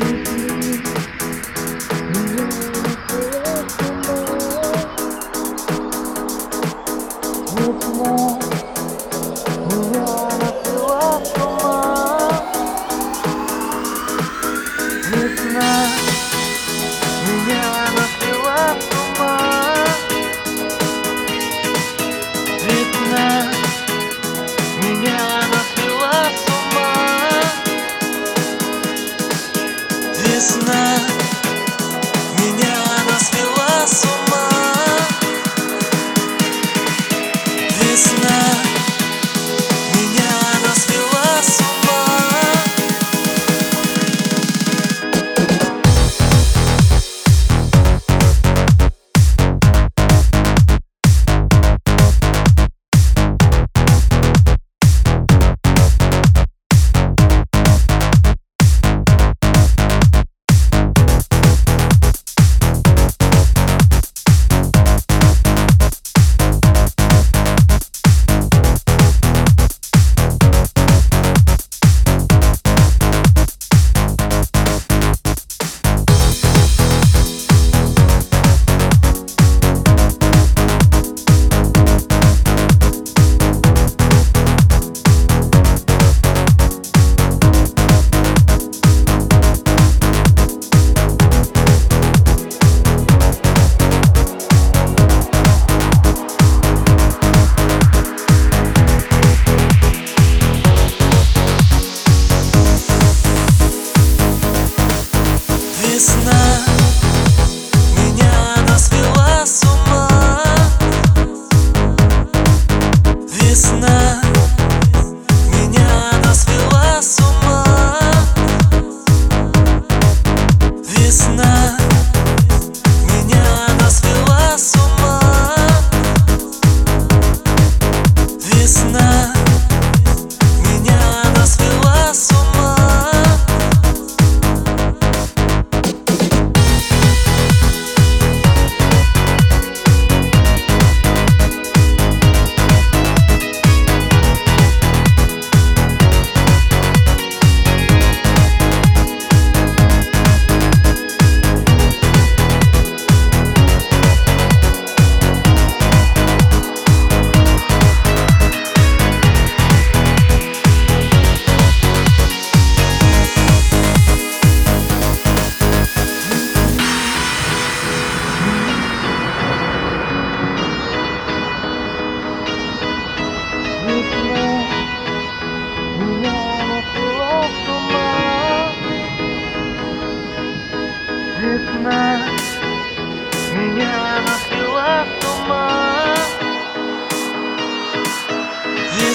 you.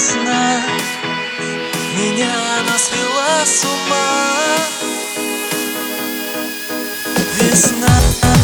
весна Меня она свела с ума. Весна.